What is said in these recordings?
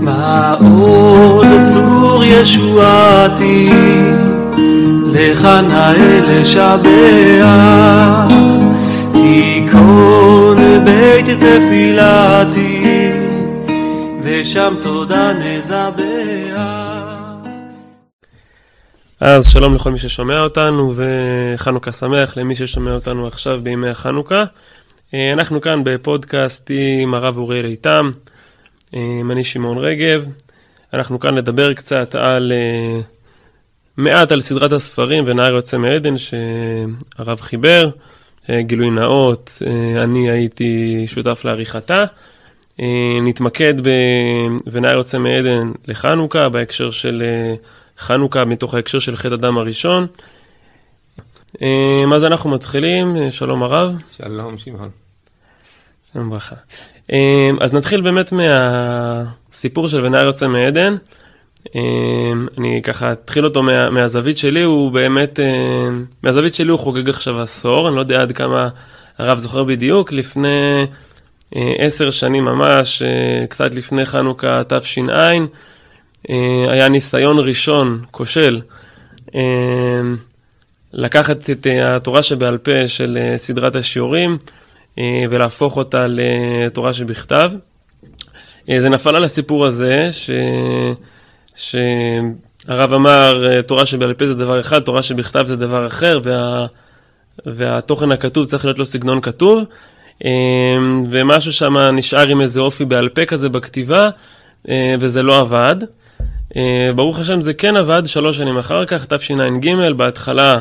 מעוז צור ישועתי, לך נאה לשבח, תיכון בית תפילתי, ושם תודה נזבח. אז שלום לכל מי ששומע אותנו וחנוכה שמח למי ששומע אותנו עכשיו בימי החנוכה. אנחנו כאן בפודקאסט עם הרב אוריאל איתם, אני שמעון רגב. אנחנו כאן לדבר קצת על אה, מעט על סדרת הספרים ונער יוצא מעדן שהרב חיבר. גילוי נאות, אני הייתי שותף לעריכתה. נתמקד ב"ונער יוצא מעדן" לחנוכה בהקשר של חנוכה מתוך ההקשר של חטא אדם הראשון. אז אנחנו מתחילים, שלום הרב. שלום שמעון. שלום ברכה. אז נתחיל באמת מהסיפור של ונער יוצא מעדן. אני ככה אתחיל אותו מה, מהזווית שלי, הוא באמת, מהזווית שלי הוא חוגג עכשיו עשור, אני לא יודע עד כמה הרב זוכר בדיוק, לפני עשר שנים ממש, קצת לפני חנוכה תש"ע, היה ניסיון ראשון, כושל, לקחת את התורה שבעל פה של סדרת השיעורים אה, ולהפוך אותה לתורה שבכתב. אה, זה נפל על הסיפור הזה, ש... שהרב אמר, אה, תורה שבעל פה זה דבר אחד, תורה שבכתב זה דבר אחר, וה... והתוכן הכתוב צריך להיות לו סגנון כתוב, ומשהו שם נשאר עם איזה אופי בעל פה כזה בכתיבה, וזה לא עבד. ברוך השם זה כן עבד שלוש שנים אחר כך, תשע"ג, בהתחלה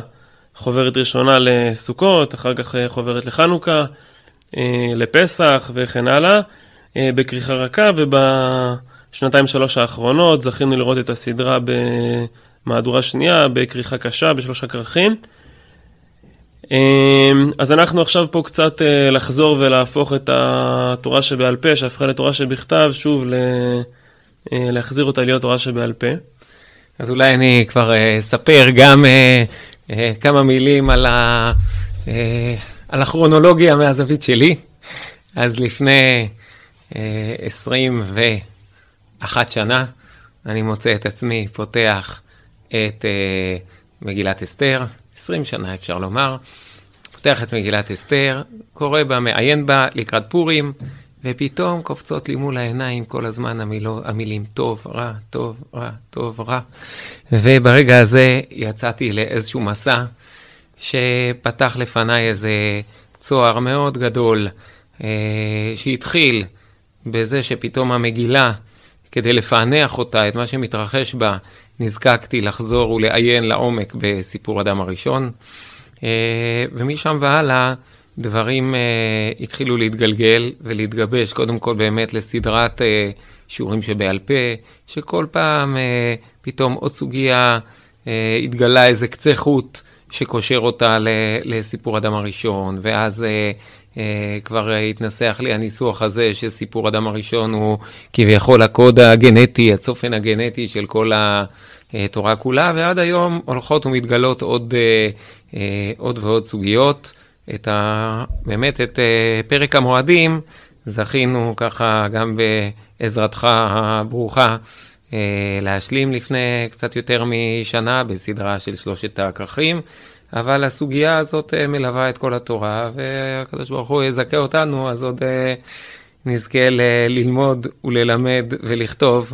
חוברת ראשונה לסוכות, אחר כך חוברת לחנוכה, אה, לפסח וכן הלאה, אה, בכריכה רכה, ובשנתיים שלוש האחרונות זכינו לראות את הסדרה במהדורה שנייה, בכריכה קשה, בשלושה כרכים. אה, אז אנחנו עכשיו פה קצת לחזור ולהפוך את התורה שבעל פה, שהפכה לתורה שבכתב, שוב להחזיר אותה להיות תורה שבעל פה. אז אולי אני כבר אספר גם כמה מילים על ה... על הכרונולוגיה מהזווית שלי. אז לפני אה, 21 שנה, אני מוצא את עצמי פותח את אה, מגילת אסתר, 20 שנה אפשר לומר, פותח את מגילת אסתר, קורא בה, מעיין בה לקראת פורים, ופתאום קופצות לי מול העיניים כל הזמן המילו, המילים טוב, רע, טוב, רע, טוב, רע. וברגע הזה יצאתי לאיזשהו מסע שפתח לפניי איזה צוהר מאוד גדול, אה, שהתחיל בזה שפתאום המגילה, כדי לפענח אותה, את מה שמתרחש בה, נזקקתי לחזור ולעיין לעומק בסיפור אדם הראשון. אה, ומשם והלאה, דברים אה, התחילו להתגלגל ולהתגבש, קודם כל באמת לסדרת אה, שיעורים שבעל פה, שכל פעם אה, פתאום עוד סוגיה, אה, התגלה איזה קצה חוט. שקושר אותה לסיפור אדם הראשון, ואז אה, אה, כבר התנסח לי הניסוח הזה שסיפור אדם הראשון הוא כביכול הקוד הגנטי, הצופן הגנטי של כל התורה כולה, ועד היום הולכות ומתגלות עוד, אה, אה, עוד ועוד סוגיות. את ה, באמת את אה, פרק המועדים זכינו ככה גם בעזרתך הברוכה. אה, להשלים לפני קצת יותר משנה בסדרה של שלושת הכרכים, אבל הסוגיה הזאת אה, מלווה את כל התורה, והקדוש ברוך הוא יזכה אותנו, אז עוד אה, נזכה ללמוד וללמד ולכתוב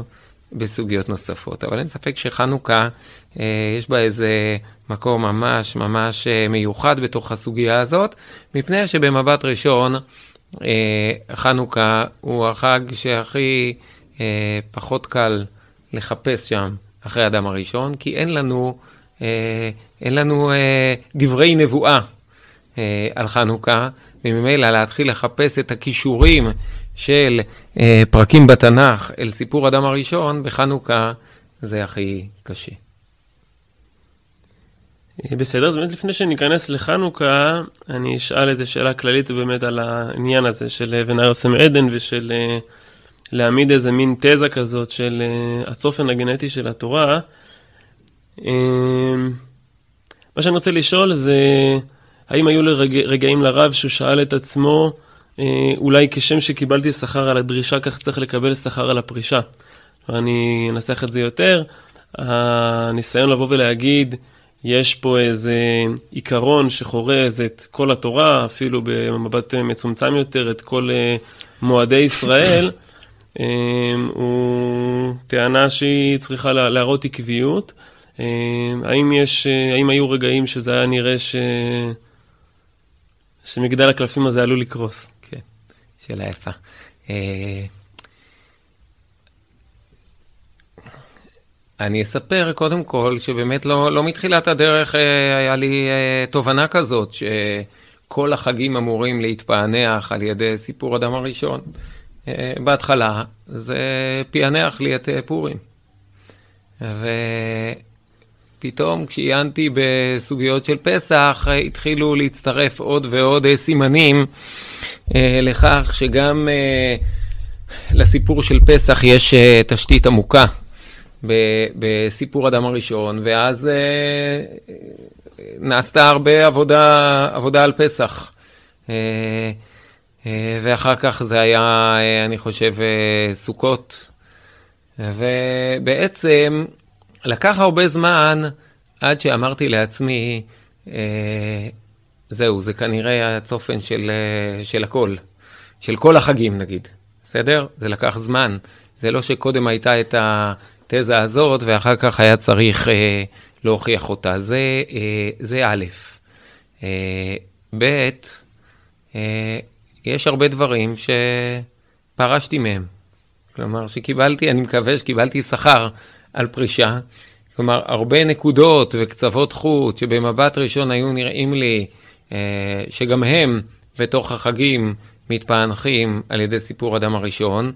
בסוגיות נוספות. אבל אין ספק שחנוכה, יש בה איזה מקום ממש ממש מיוחד בתוך הסוגיה הזאת, מפני שבמבט ראשון, חנוכה הוא החג שהכי פחות קל לחפש שם אחרי האדם הראשון, כי אין לנו, אה, אין לנו אה, דברי נבואה אה, על חנוכה, וממילא להתחיל לחפש את הכישורים של אה, פרקים בתנ"ך אל סיפור אדם הראשון, בחנוכה זה הכי קשה. אה, בסדר, אז באמת לפני שניכנס לחנוכה, אני אשאל איזו שאלה כללית באמת על העניין הזה של ונער יוסם עדן ושל אה, להעמיד איזה מין תזה כזאת של uh, הצופן הגנטי של התורה. Uh, מה שאני רוצה לשאול זה, האם היו רגעים לרב שהוא שאל את עצמו, uh, אולי כשם שקיבלתי שכר על הדרישה, כך צריך לקבל שכר על הפרישה. ואני אנסח את זה יותר. הניסיון לבוא ולהגיד, יש פה איזה עיקרון שחורז את כל התורה, אפילו במבט מצומצם יותר, את כל אה, מועדי ישראל, אה, הוא טענה שהיא צריכה להראות עקביות. אה, האם, יש, האם היו רגעים שזה היה נראה ש... שמגדל הקלפים הזה עלול לקרוס? כן, שאלה יפה. אני אספר קודם כל שבאמת לא, לא מתחילת הדרך אה, היה לי אה, תובנה כזאת שכל החגים אמורים להתפענח על ידי סיפור אדם הראשון. אה, בהתחלה זה פענח לי את פורים. ופתאום כשעיינתי בסוגיות של פסח התחילו להצטרף עוד ועוד סימנים לכך שגם לסיפור של פסח יש תשתית עמוקה. בסיפור אדם הראשון, ואז אה, נעשתה הרבה עבודה, עבודה על פסח. אה, ואחר כך זה היה, אה, אני חושב, אה, סוכות. ובעצם לקח הרבה זמן עד שאמרתי לעצמי, זהו, זה כנראה הצופן של, של הכל, של כל החגים נגיד, בסדר? זה לקח זמן. זה לא שקודם הייתה את. התזה הזאת, ואחר כך היה צריך להוכיח אותה. זה, זה א', ב', יש הרבה דברים שפרשתי מהם. כלומר, שקיבלתי, אני מקווה שקיבלתי שכר על פרישה. כלומר, הרבה נקודות וקצוות חוט שבמבט ראשון היו נראים לי אה, שגם הם בתוך החגים מתפענחים על ידי סיפור אדם הראשון,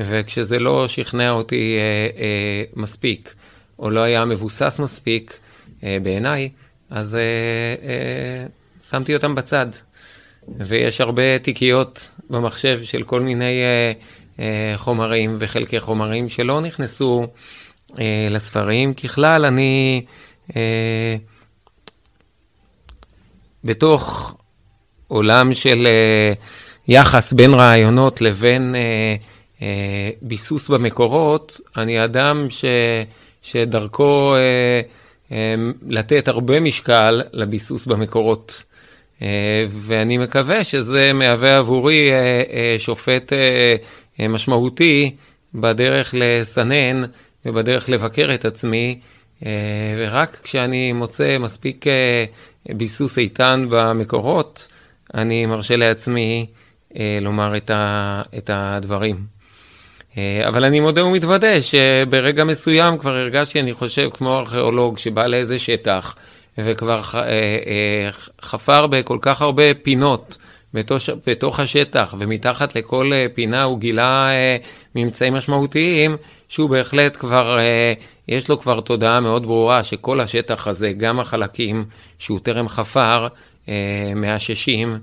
וכשזה לא שכנע אותי אה, אה, מספיק, או לא היה מבוסס מספיק אה, בעיניי, אז אה, אה, שמתי אותם בצד. ויש הרבה תיקיות במחשב של כל מיני אה, אה, חומרים וחלקי חומרים שלא נכנסו אה, לספרים. ככלל, אני בתוך עולם של יחס בין רעיונות לבין ביסוס במקורות, אני אדם ש, שדרכו לתת הרבה משקל לביסוס במקורות. אה, ואני מקווה שזה מהווה עבורי אה, אה, שופט משמעותי בדרך לסנן ובדרך לבקר את עצמי, ורק כשאני מוצא מספיק ביסוס איתן במקורות, אני מרשה לעצמי לומר את, הדברים. אבל אני מודה ומתוודה שברגע מסוים כבר הרגשתי, אני חושב, כמו ארכיאולוג שבא לאיזה שטח וכבר אה, אה, חפר בכל כך הרבה פינות בתוך, בתוך השטח, ומתחת לכל פינה הוא גילה ממצאים משמעותיים, שהוא בהחלט כבר, יש לו כבר תודעה מאוד ברורה שכל השטח הזה, גם החלקים שהוא טרם חפר, מאששים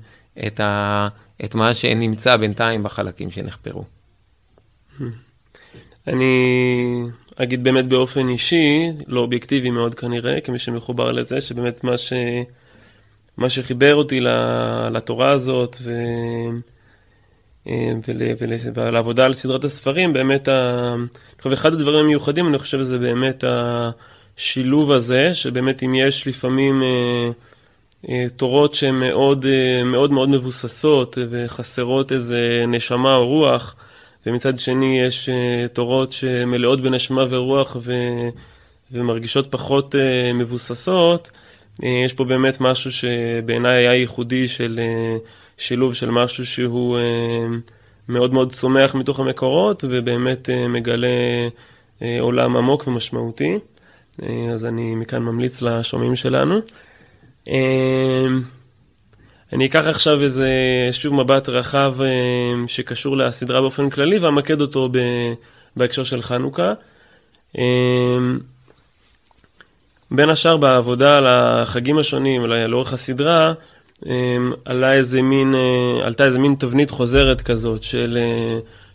את, ה, את מה שנמצא בינתיים בחלקים שנחפרו. אני אגיד באמת באופן אישי, לא אובייקטיבי מאוד כנראה, כמי שמחובר לזה, שבאמת מה, ש... מה שחיבר אותי לתורה הזאת ו... ול... ול... ולעבודה על סדרת הספרים, באמת, ה... אחד הדברים המיוחדים, אני חושב, זה באמת השילוב הזה, שבאמת אם יש לפעמים אה, אה, תורות שהן מאוד, אה, מאוד מאוד מבוססות וחסרות איזה נשמה או רוח, ומצד שני יש uh, תורות שמלאות בנשמה ורוח ו, ומרגישות פחות uh, מבוססות. Uh, יש פה באמת משהו שבעיניי היה ייחודי של שילוב של משהו שהוא מאוד מאוד צומח מתוך המקורות ובאמת מגלה עולם עמוק ומשמעותי. אז אני מכאן ממליץ לשומעים שלנו. אני אקח עכשיו איזה שוב מבט רחב אה, שקשור לסדרה באופן כללי ואמקד אותו בהקשר של חנוכה. אה, בין השאר בעבודה על החגים השונים, לאורך הסדרה, אה, עלה איזה מין, עלתה איזה מין תבנית חוזרת כזאת של,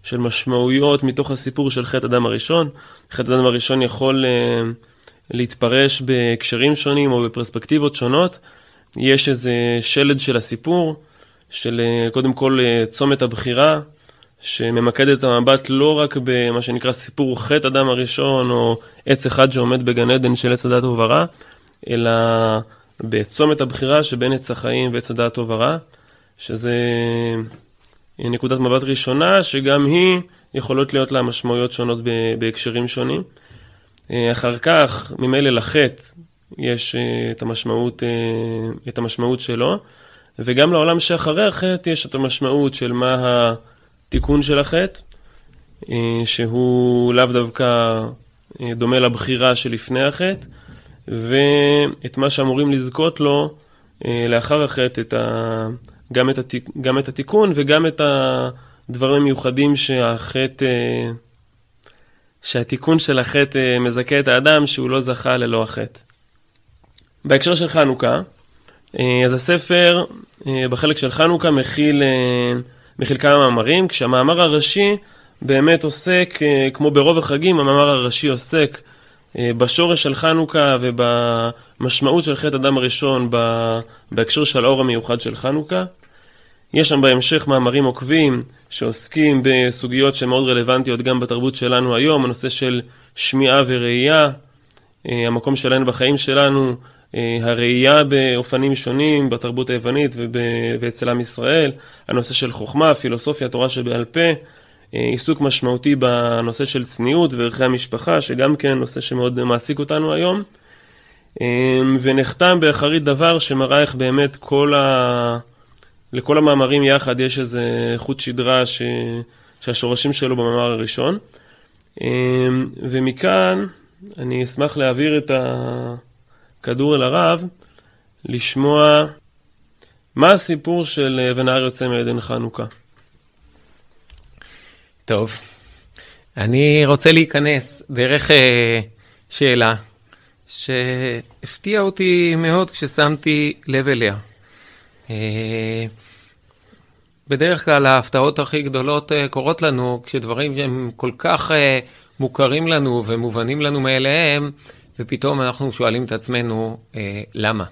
של משמעויות מתוך הסיפור של חטא אדם הראשון. חטא אדם הראשון יכול להתפרש בהקשרים שונים או בפרספקטיבות שונות. יש איזה שלד של הסיפור, של אה, קודם כל אה, צומת הבחירה, שממקד את המבט לא רק במה שנקרא סיפור חטא אדם הראשון, או עץ אחד שעומד בגן עדן של עץ הדת וברא, אלא בצומת הבחירה שבין עץ החיים ועץ הדת וברא, שזה נקודת מבט ראשונה, שגם היא יכולות להיות לה משמעויות שונות בהקשרים שונים. אחר כך, ממילא לחטא, יש את המשמעות, את המשמעות שלו, וגם לעולם שאחרי החטא יש את המשמעות של מה התיקון של החטא, שהוא לאו דווקא דומה לבחירה שלפני החטא, ואת מה שאמורים לזכות לו לאחר החטא, את ה... גם, את התיק... גם את התיקון וגם את הדברים המיוחדים שהחטא, שהתיקון של החטא מזכה את האדם שהוא לא זכה ללא החטא. בהקשר של חנוכה, אז הספר בחלק של חנוכה מכיל, מכיל כמה מאמרים, כשהמאמר הראשי באמת עוסק, כמו ברוב החגים, המאמר הראשי עוסק בשורש של חנוכה ובמשמעות של חטא אדם הראשון בהקשר של האור המיוחד של חנוכה. יש שם בהמשך מאמרים עוקבים שעוסקים בסוגיות שמאוד רלוונטיות גם בתרבות שלנו היום, הנושא של שמיעה וראייה, המקום שלנו בחיים שלנו, הראייה באופנים שונים בתרבות היוונית ואצל עם ישראל, הנושא של חוכמה, פילוסופיה, תורה שבעל פה, עיסוק משמעותי בנושא של צניעות וערכי המשפחה, שגם כן נושא שמאוד מעסיק אותנו היום. ונחתם באחרית דבר שמראה איך באמת כל ה... לכל המאמרים יחד יש איזה חוט שדרה ש... שהשורשים שלו במאמר הראשון. ומכאן אני אשמח להעביר את הכדור אל הרב, לשמוע מה הסיפור של ונהר יוצא מעדן חנוכה. טוב, אני רוצה להיכנס דרך אה, שאלה שהפתיעה אותי מאוד כששמתי לב אליה. אה, בדרך כלל ההפתעות הכי גדולות אה, קורות לנו כשדברים שהם כל כך אה, מוכרים לנו ומובנים לנו מאליהם, ופתאום אנחנו שואלים את עצמנו אה, למה.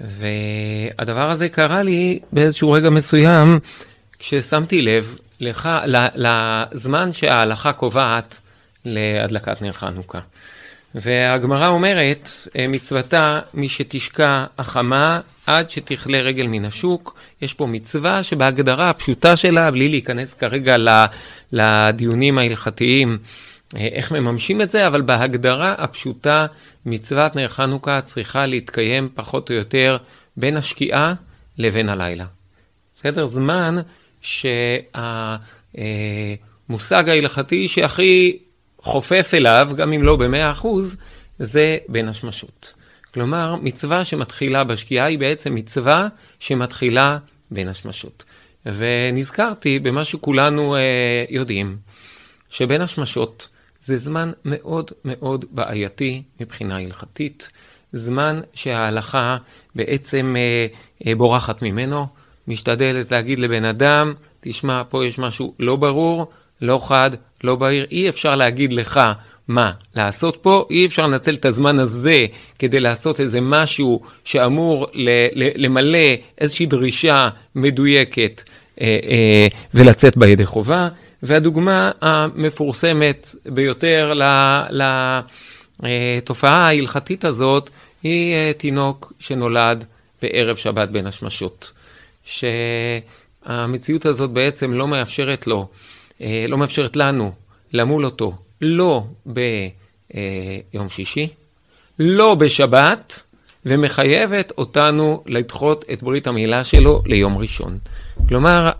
והדבר הזה קרה לי באיזשהו רגע מסוים, כששמתי לב לך, לזמן שההלכה קובעת להדלקת נר חנוכה. והגמרא אומרת, מצוותה מי שתשקע החמה עד שתכלה רגל מן השוק. יש פה מצווה שבהגדרה הפשוטה שלה, בלי להיכנס כרגע לדיונים ההלכתיים, איך מממשים את זה, אבל בהגדרה הפשוטה, מצוות נר חנוכה צריכה להתקיים פחות או יותר בין השקיעה לבין הלילה. בסדר? זמן שהמושג ההלכתי שהכי חופף אליו, גם אם לא במאה אחוז, זה בין השמשות. כלומר, מצווה שמתחילה בשקיעה היא בעצם מצווה שמתחילה בין השמשות. ונזכרתי במה שכולנו אה, יודעים, שבין השמשות זה זמן מאוד מאוד בעייתי מבחינה הלכתית, זמן שההלכה בעצם אה, אה, בורחת ממנו, משתדלת להגיד לבן אדם, תשמע, פה יש משהו לא ברור, לא חד, לא בהיר, אי אפשר להגיד לך מה לעשות פה, אי אפשר לנצל את הזמן הזה כדי לעשות איזה משהו שאמור ל- למלא איזושהי דרישה מדויקת אה, אה, ולצאת בידי חובה. והדוגמה המפורסמת ביותר לתופעה ההלכתית הזאת היא אה, תינוק שנולד בערב שבת בין השמשות. שהמציאות הזאת בעצם לא מאפשרת לו, אה, לא מאפשרת לנו למול אותו לא ביום שישי, לא בשבת, ומחייבת אותנו לדחות את ברית המילה שלו ליום ראשון. כלומר,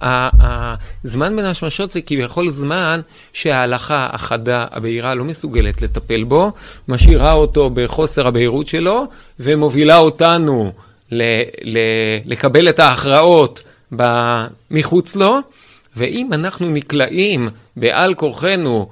הזמן בין השמשות זה כביכול זמן שההלכה החדה, הבהירה, לא מסוגלת לטפל בו, משאירה אותו בחוסר הבהירות שלו, ומובילה אותנו ל- ל- לקבל את ההכרעות מחוץ לו, ואם אנחנו נקלעים בעל כורחנו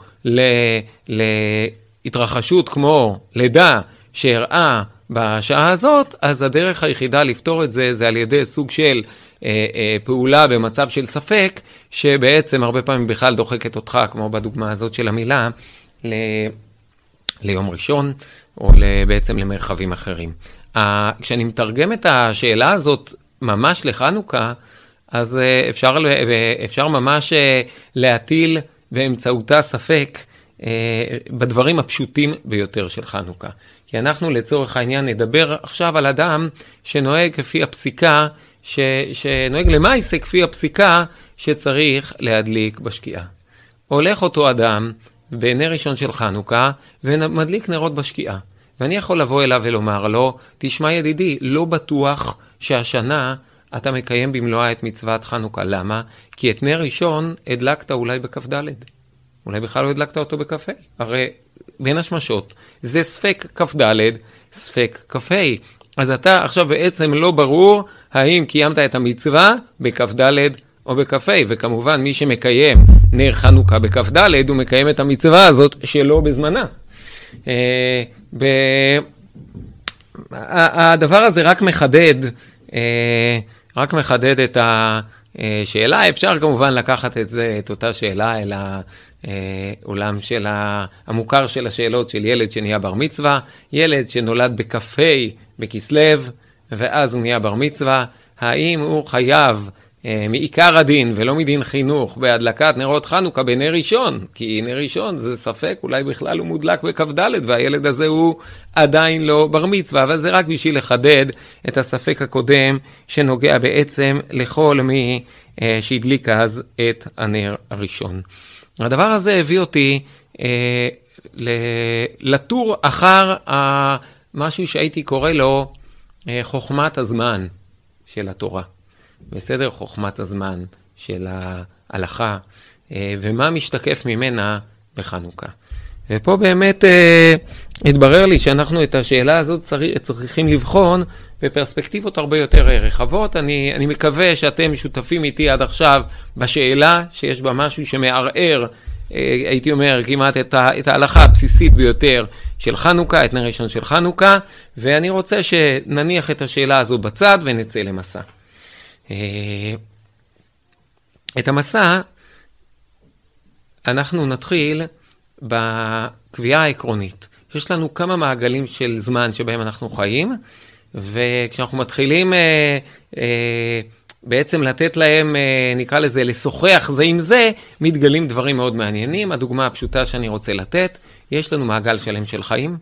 להתרחשות כמו לידה שאירעה בשעה הזאת, אז הדרך היחידה לפתור את זה זה על ידי סוג של אה, אה, פעולה במצב של ספק, שבעצם הרבה פעמים בכלל דוחקת אותך, כמו בדוגמה הזאת של המילה, ל... ליום ראשון, או בעצם למרחבים אחרים. כשאני מתרגם את השאלה הזאת ממש לחנוכה, אז אפשר, אפשר ממש להטיל באמצעותה ספק בדברים הפשוטים ביותר של חנוכה. כי אנחנו לצורך העניין נדבר עכשיו על אדם שנוהג כפי הפסיקה, ש, שנוהג למעשה כפי הפסיקה שצריך להדליק בשקיעה. הולך אותו אדם בנר ראשון של חנוכה ומדליק נרות בשקיעה. ואני יכול לבוא אליו ולומר לו, תשמע ידידי, לא בטוח שהשנה אתה מקיים במלואה את מצוות חנוכה. למה? כי את נר ראשון הדלקת אולי בכ"ד. אולי בכלל לא הדלקת אותו בכ"ה. הרי בין השמשות זה ספק כ"ד, ספק כ"ה. אז אתה עכשיו בעצם לא ברור האם קיימת את המצווה בכ"ד או בכ"ה, וכמובן מי שמקיים נר חנוכה בכ"ד, הוא מקיים את המצווה הזאת שלא בזמנה. אה, ב... הדבר הזה רק מחדד, אה, רק מחדד את השאלה, אפשר כמובן לקחת את זה, את אותה שאלה אל העולם של המוכר של השאלות של ילד שנהיה בר מצווה, ילד שנולד בכ"ה בכסלו, ואז הוא נהיה בר מצווה, האם הוא חייב אה, מעיקר הדין ולא מדין חינוך בהדלקת נרות חנוכה בנר ראשון, כי נר ראשון זה ספק, אולי בכלל הוא מודלק בכ"ד והילד הזה הוא עדיין לא בר מצווה, אבל זה רק בשביל לחדד את הספק הקודם שנוגע בעצם לכל מי אה, שהדליק אז את הנר הראשון. הדבר הזה הביא אותי אה, לטור אחר משהו שהייתי קורא לו אה, חוכמת הזמן של התורה. בסדר? חוכמת הזמן של ההלכה, אה, ומה משתקף ממנה בחנוכה. ופה באמת אה, התברר לי שאנחנו את השאלה הזאת צריך, צריכים לבחון בפרספקטיבות הרבה יותר רחבות. אני, אני מקווה שאתם שותפים איתי עד עכשיו בשאלה שיש בה משהו שמערער, אה, הייתי אומר, כמעט את, ה, את ההלכה הבסיסית ביותר של חנוכה, את נר ראשון של חנוכה, ואני רוצה שנניח את השאלה הזו בצד ונצא למסע. אה, את המסע אנחנו נתחיל בקביעה העקרונית. יש לנו כמה מעגלים של זמן שבהם אנחנו חיים, וכשאנחנו מתחילים אה, אה, בעצם לתת להם, אה, נקרא לזה, לשוחח זה עם זה, מתגלים דברים מאוד מעניינים. הדוגמה הפשוטה שאני רוצה לתת, יש לנו מעגל שלם של חיים,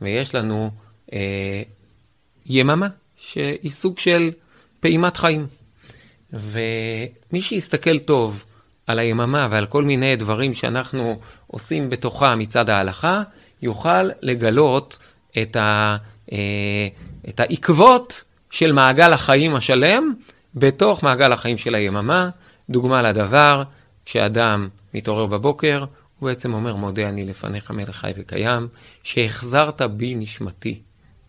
ויש לנו אה, יממה, שהיא סוג של פעימת חיים. ומי שיסתכל טוב על היממה ועל כל מיני דברים שאנחנו עושים בתוכה מצד ההלכה, יוכל לגלות את, ה, אה, את העקבות של מעגל החיים השלם בתוך מעגל החיים של היממה. דוגמה לדבר, כשאדם מתעורר בבוקר, הוא בעצם אומר, מודה אני לפניך מלך חי וקיים, שהחזרת בי נשמתי.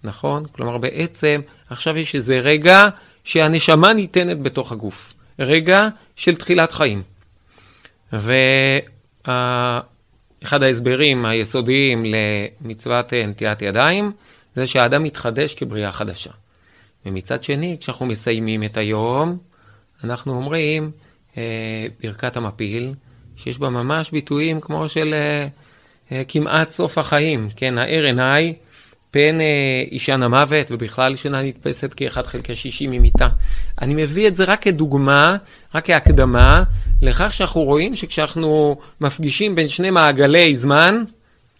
נכון? כלומר, בעצם עכשיו יש איזה רגע שהנשמה ניתנת בתוך הגוף. רגע של תחילת חיים. ואחד ההסברים היסודיים למצוות נטילת ידיים זה שהאדם מתחדש כבריאה חדשה. ומצד שני, כשאנחנו מסיימים את היום, אנחנו אומרים אה, ברכת המפיל, שיש בה ממש ביטויים כמו של אה, אה, כמעט סוף החיים, כן, עיניי פן אה, אישן המוות, ובכלל שינה נתפסת כאחד חלקי שישים ממיתה. אני מביא את זה רק כדוגמה, רק כהקדמה, לכך שאנחנו רואים שכשאנחנו מפגישים בין שני מעגלי זמן,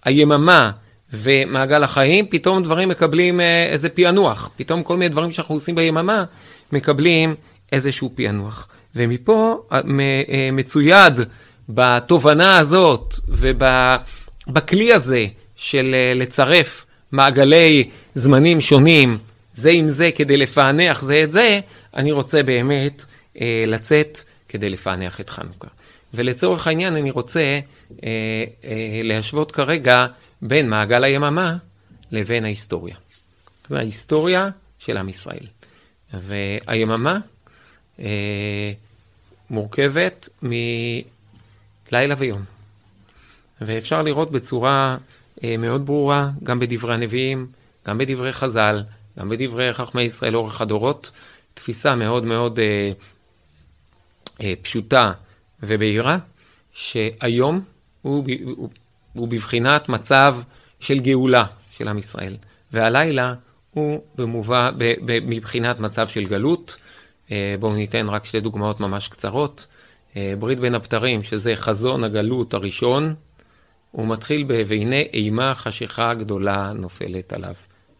היממה ומעגל החיים, פתאום דברים מקבלים אה, איזה פענוח. פתאום כל מיני דברים שאנחנו עושים ביממה מקבלים איזשהו פענוח. ומפה אה, אה, מצויד בתובנה הזאת ובכלי הזה של אה, לצרף מעגלי זמנים שונים זה עם זה כדי לפענח זה את זה, אני רוצה באמת אה, לצאת כדי לפענח את חנוכה. ולצורך העניין אני רוצה אה, אה, להשוות כרגע בין מעגל היממה לבין ההיסטוריה. ההיסטוריה של עם ישראל. והיממה אה, מורכבת מלילה ויום. ואפשר לראות בצורה אה, מאוד ברורה, גם בדברי הנביאים, גם בדברי חז"ל, גם בדברי חכמי ישראל לאורך הדורות, תפיסה מאוד מאוד אה, אה, פשוטה ובהירה, שהיום הוא, הוא, הוא בבחינת מצב של גאולה של עם ישראל, והלילה הוא במובא, ב, ב, מבחינת מצב של גלות, אה, בואו ניתן רק שתי דוגמאות ממש קצרות. אה, ברית בין הבתרים, שזה חזון הגלות הראשון, הוא מתחיל ב... והנה אימה חשיכה גדולה נופלת עליו,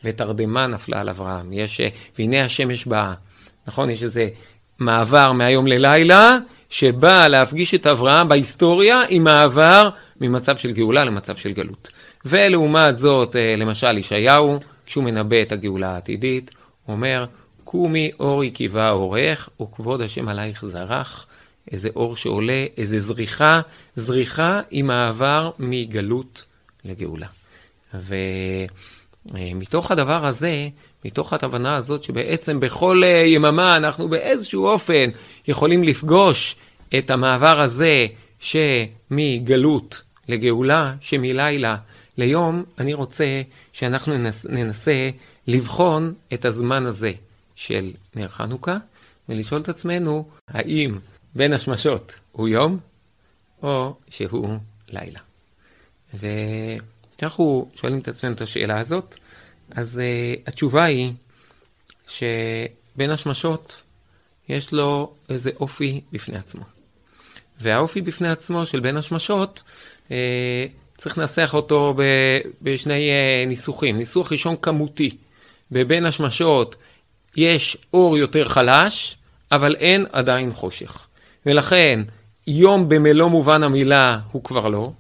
ותרדמה נפלה על אברהם. יש, אה, והנה השמש באה. נכון? יש איזה מעבר מהיום ללילה, שבא להפגיש את אברהם בהיסטוריה עם מעבר ממצב של גאולה למצב של גלות. ולעומת זאת, למשל, ישעיהו, כשהוא מנבא את הגאולה העתידית, הוא אומר, קומי אורי קיבה אורך, וכבוד השם עלייך זרח. איזה אור שעולה, איזה זריחה, זריחה עם מעבר מגלות לגאולה. ומתוך הדבר הזה, מתוך ההבנה הזאת שבעצם בכל יממה אנחנו באיזשהו אופן יכולים לפגוש את המעבר הזה שמגלות לגאולה, שמלילה ליום, אני רוצה שאנחנו ננס, ננסה לבחון את הזמן הזה של נר חנוכה, ולשאול את עצמנו האם בין השמשות הוא יום או שהוא לילה. וכשאנחנו שואלים את עצמנו את השאלה הזאת, אז uh, התשובה היא שבין השמשות יש לו איזה אופי בפני עצמו. והאופי בפני עצמו של בין השמשות, uh, צריך לנסח אותו בשני uh, ניסוחים. ניסוח ראשון כמותי. בבין השמשות יש אור יותר חלש, אבל אין עדיין חושך. ולכן יום במלוא מובן המילה הוא כבר לא,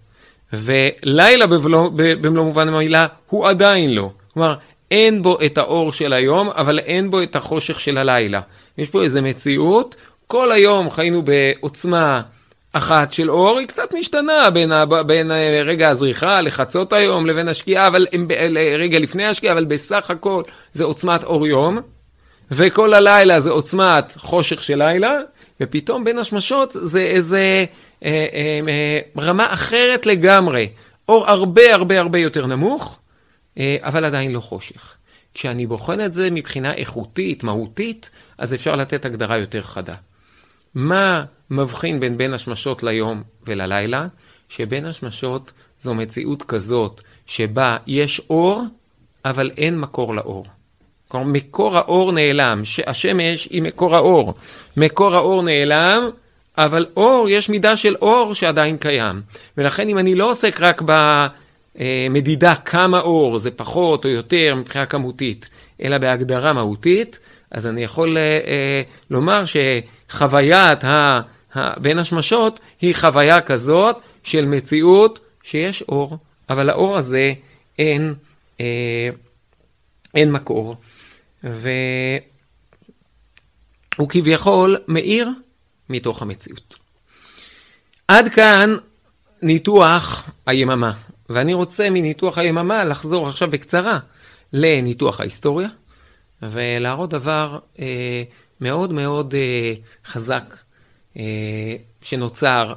ולילה במלוא, במלוא מובן המילה הוא עדיין לא. כלומר, אין בו את האור של היום, אבל אין בו את החושך של הלילה. יש פה איזו מציאות, כל היום חיינו בעוצמה אחת של אור, היא קצת משתנה בין, בין רגע הזריחה לחצות היום לבין השקיעה, אבל רגע לפני השקיעה, אבל בסך הכל זה עוצמת אור יום, וכל הלילה זה עוצמת חושך של לילה, ופתאום בין השמשות זה איזה אה, אה, אה, רמה אחרת לגמרי. אור הרבה הרבה הרבה יותר נמוך, אה, אבל עדיין לא חושך. כשאני בוחן את זה מבחינה איכותית, מהותית, אז אפשר לתת הגדרה יותר חדה. מה מבחין בין בין השמשות ליום וללילה? שבין השמשות זו מציאות כזאת שבה יש אור, אבל אין מקור לאור. כלומר, מקור האור נעלם, השמש היא מקור האור. מקור האור נעלם, אבל אור, יש מידה של אור שעדיין קיים. ולכן אם אני לא עוסק רק במדידה כמה אור, זה פחות או יותר מבחינה כמותית, אלא בהגדרה מהותית, אז אני יכול אה, אה, לומר שחוויית ה, ה, בין השמשות היא חוויה כזאת של מציאות שיש אור, אבל לאור הזה אין, אה, אין מקור. והוא כביכול מאיר מתוך המציאות. עד כאן ניתוח היממה, ואני רוצה מניתוח היממה לחזור עכשיו בקצרה לניתוח ההיסטוריה, ולהראות דבר אה, מאוד מאוד אה, חזק אה, שנוצר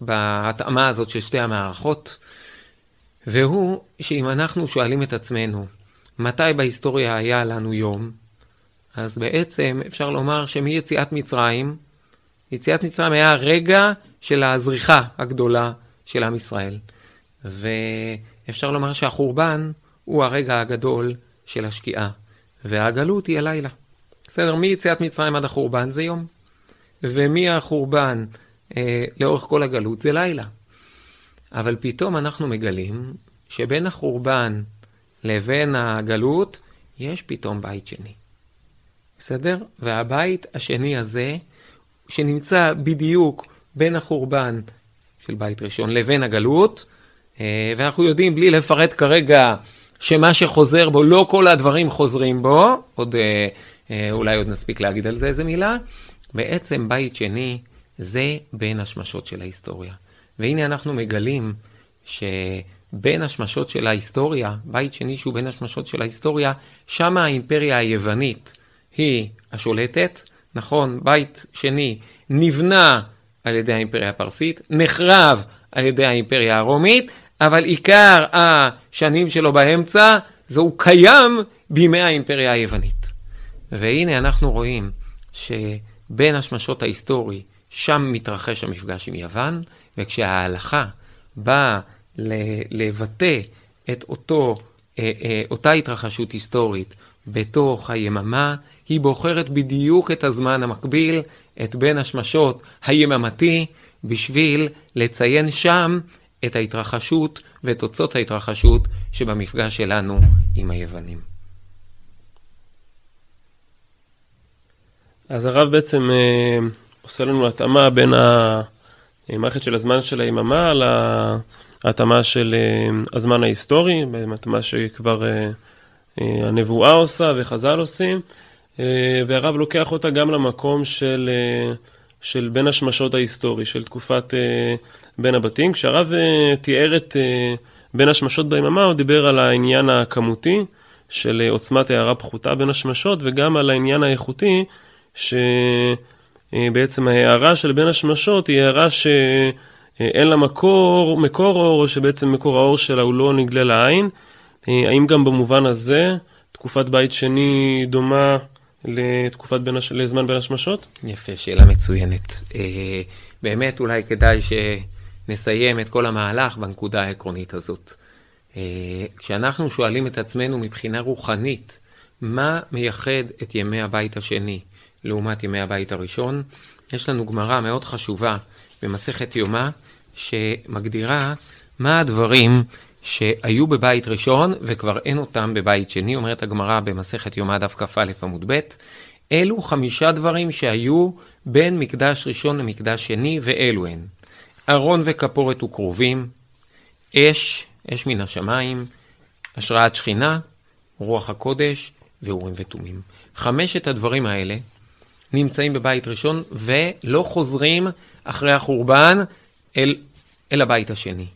בהתאמה הזאת של שתי המערכות, והוא שאם אנחנו שואלים את עצמנו, מתי בהיסטוריה היה לנו יום? אז בעצם אפשר לומר שמיציאת מצרים, יציאת מצרים היה הרגע של הזריחה הגדולה של עם ישראל. ואפשר לומר שהחורבן הוא הרגע הגדול של השקיעה, והגלות היא הלילה. בסדר, מיציאת מצרים עד החורבן זה יום, ומהחורבן אה, לאורך כל הגלות זה לילה. אבל פתאום אנחנו מגלים שבין החורבן לבין הגלות, יש פתאום בית שני. בסדר? והבית השני הזה, שנמצא בדיוק בין החורבן של בית ראשון לבין הגלות, אה, ואנחנו יודעים, בלי לפרט כרגע, שמה שחוזר בו, לא כל הדברים חוזרים בו, עוד, אה, אה, אולי עוד נספיק להגיד על זה איזה מילה, בעצם בית שני זה בין השמשות של ההיסטוריה. והנה אנחנו מגלים ש... בין השמשות של ההיסטוריה, בית שני שהוא בין השמשות של ההיסטוריה, שם האימפריה היוונית היא השולטת, נכון, בית שני נבנה על ידי האימפריה הפרסית, נחרב על ידי האימפריה הרומית, אבל עיקר השנים שלו באמצע, זה הוא קיים בימי האימפריה היוונית. והנה אנחנו רואים שבין השמשות ההיסטורי, שם מתרחש המפגש עם יוון, וכשההלכה באה לבטא את אותו, אה, אה, אותה התרחשות היסטורית בתוך היממה, היא בוחרת בדיוק את הזמן המקביל, את בין השמשות היממתי, בשביל לציין שם את ההתרחשות ואת תוצאות ההתרחשות שבמפגש שלנו עם היוונים. אז הרב בעצם אה, עושה לנו התאמה בין המערכת של הזמן של היממה להתאמה של אה, הזמן ההיסטורי, התאמה שכבר אה, אה, הנבואה עושה וחז"ל עושים, והרב לוקח אותה גם למקום של, של בין השמשות ההיסטורי, של תקופת בין הבתים. כשהרב תיאר את בין השמשות ביממה, הוא דיבר על העניין הכמותי של עוצמת הערה פחותה בין השמשות, וגם על העניין האיכותי, שבעצם ההערה של בין השמשות היא הערה שאין לה מקור, מקור אור, או שבעצם מקור האור שלה הוא לא נגלה לעין. האם גם במובן הזה תקופת בית שני דומה לתקופת בין הש... לזמן בין השמשות? יפה, שאלה מצוינת. באמת אולי כדאי שנסיים את כל המהלך בנקודה העקרונית הזאת. כשאנחנו שואלים את עצמנו מבחינה רוחנית, מה מייחד את ימי הבית השני לעומת ימי הבית הראשון? יש לנו גמרא מאוד חשובה במסכת יומא, שמגדירה מה הדברים שהיו בבית ראשון וכבר אין אותם בבית שני, אומרת הגמרא במסכת יומא דף כ"א עמוד ב', אלו חמישה דברים שהיו בין מקדש ראשון למקדש שני, ואלו הן ארון וכפורת וקרובים, אש, אש מן השמיים, השראת שכינה, רוח הקודש ואורים ותומים. חמשת הדברים האלה נמצאים בבית ראשון ולא חוזרים אחרי החורבן אל, אל הבית השני.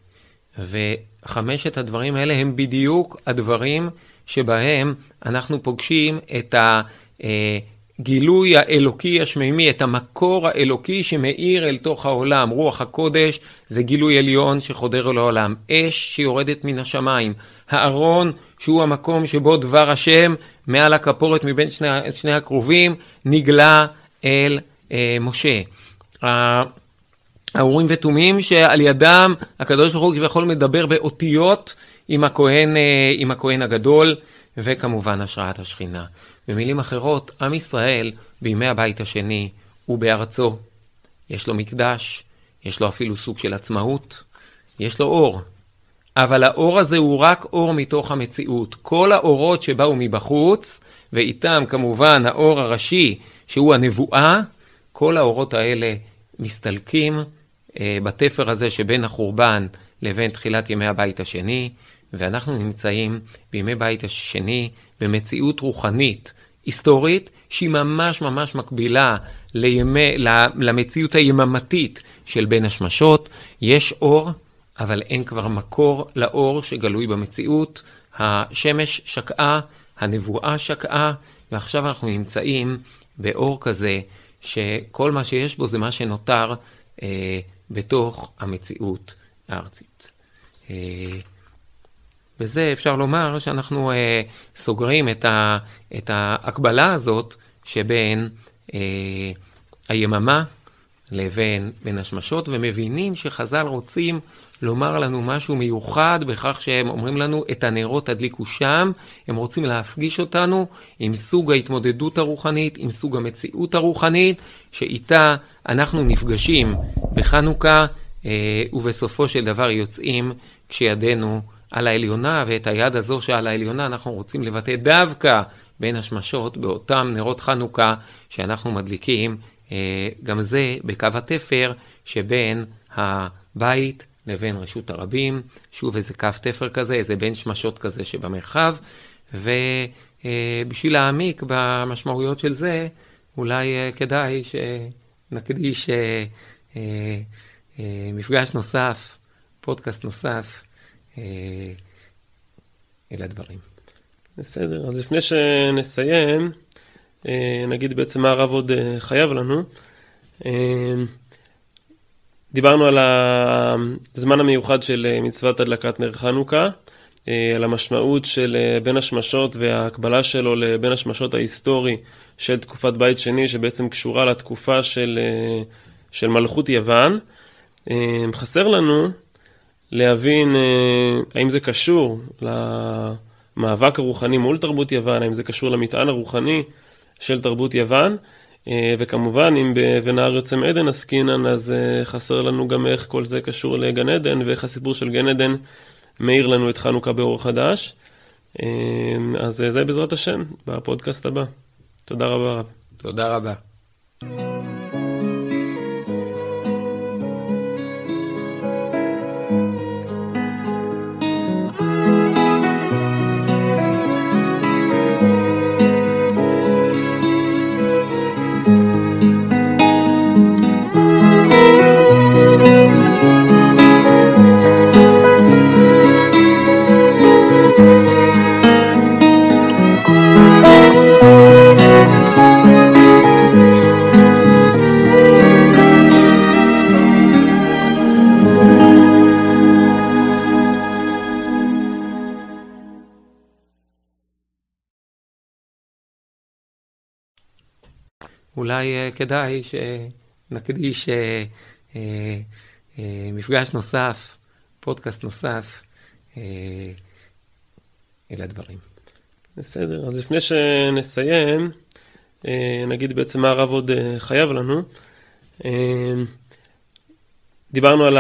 וחמשת הדברים האלה הם בדיוק הדברים שבהם אנחנו פוגשים את הגילוי האלוקי השמימי, את המקור האלוקי שמאיר אל תוך העולם. רוח הקודש זה גילוי עליון שחודר אל העולם. אש שיורדת מן השמיים. הארון שהוא המקום שבו דבר השם מעל הכפורת מבין שני, שני הקרובים נגלה אל אה, משה. האורים ותומים שעל ידם הקדוש ברוך הוא כביכול מדבר באותיות עם הכהן, אה, עם הכהן הגדול וכמובן השראת השכינה. במילים אחרות, עם ישראל בימי הבית השני הוא בארצו. יש לו מקדש, יש לו אפילו סוג של עצמאות, יש לו אור. אבל האור הזה הוא רק אור מתוך המציאות. כל האורות שבאו מבחוץ, ואיתם כמובן האור הראשי שהוא הנבואה, כל האורות האלה מסתלקים בתפר הזה שבין החורבן לבין תחילת ימי הבית השני, ואנחנו נמצאים בימי בית השני במציאות רוחנית, היסטורית, שהיא ממש ממש מקבילה לימי, למציאות היממתית של בין השמשות. יש אור, אבל אין כבר מקור לאור שגלוי במציאות. השמש שקעה, הנבואה שקעה, ועכשיו אנחנו נמצאים באור כזה, שכל מה שיש בו זה מה שנותר אה, בתוך המציאות הארצית. אה, וזה אפשר לומר שאנחנו אה, סוגרים את ההקבלה הזאת שבין אה, היממה לבין בין השמשות, ומבינים שחז"ל רוצים לומר לנו משהו מיוחד בכך שהם אומרים לנו את הנרות תדליקו שם, הם רוצים להפגיש אותנו עם סוג ההתמודדות הרוחנית, עם סוג המציאות הרוחנית, שאיתה אנחנו נפגשים בחנוכה, אה, ובסופו של דבר יוצאים כשידנו על העליונה, ואת היד הזו שעל העליונה אנחנו רוצים לבטא דווקא בין השמשות באותם נרות חנוכה שאנחנו מדליקים, אה, גם זה בקו התפר שבין הבית לבין רשות הרבים, שוב איזה קו תפר כזה, איזה בין שמשות כזה שבמרחב, ובשביל להעמיק במשמעויות של זה, אולי אה, כדאי שנקדיש אה, מפגש נוסף, פודקאסט נוסף, אל הדברים. בסדר, אז לפני שנסיים, נגיד בעצם מה הרב עוד חייב לנו. דיברנו על הזמן המיוחד של אה, מצוות הדלקת נר חנוכה, אה, על המשמעות של אה, בין השמשות וההקבלה שלו לבין השמשות ההיסטורי של תקופת בית שני, שבעצם קשורה לתקופה של, של מלכות יוון. חסר לנו להבין האם זה קשור למאבק הרוחני מול תרבות יוון, האם זה קשור למטען הרוחני של תרבות יוון. וכמובן, אם ב"ונהר יוצא מעדן" עסקינן, אז חסר לנו גם איך כל זה קשור לגן עדן, ואיך הסיפור של גן עדן מאיר לנו את חנוכה באור חדש. אז זה בעזרת השם, בפודקאסט הבא. תודה רבה רב. תודה רבה. אולי אה, כדאי שנקדיש אה, אה, מפגש נוסף, פודקאסט נוסף, אלה הדברים. בסדר, אז לפני שנסיים, נגיד בעצם מה הרב עוד חייב לנו. דיברנו על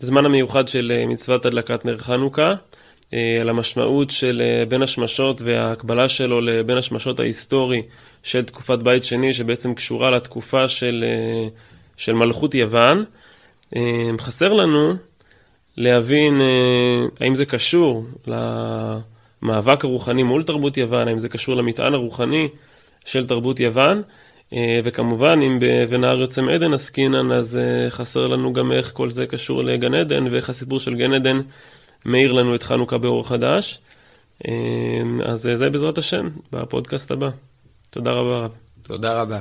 הזמן המיוחד של מצוות הדלקת נר חנוכה, על המשמעות של בין השמשות וההקבלה שלו לבין השמשות ההיסטורי של תקופת בית שני, שבעצם קשורה לתקופה של, אה, של מלכות יוון. אה, חסר לנו להבין אה, האם זה קשור למאבק הרוחני מול תרבות יוון, האם זה קשור למטען הרוחני של תרבות יוון. וכמובן, אם ב"ונהר יוצא מעדן" עסקינן, אז חסר לנו גם איך כל זה קשור לגן עדן, ואיך הסיפור של גן עדן מאיר לנו את חנוכה באור חדש. אז זה בעזרת השם, בפודקאסט הבא. תודה רבה רב. תודה רבה.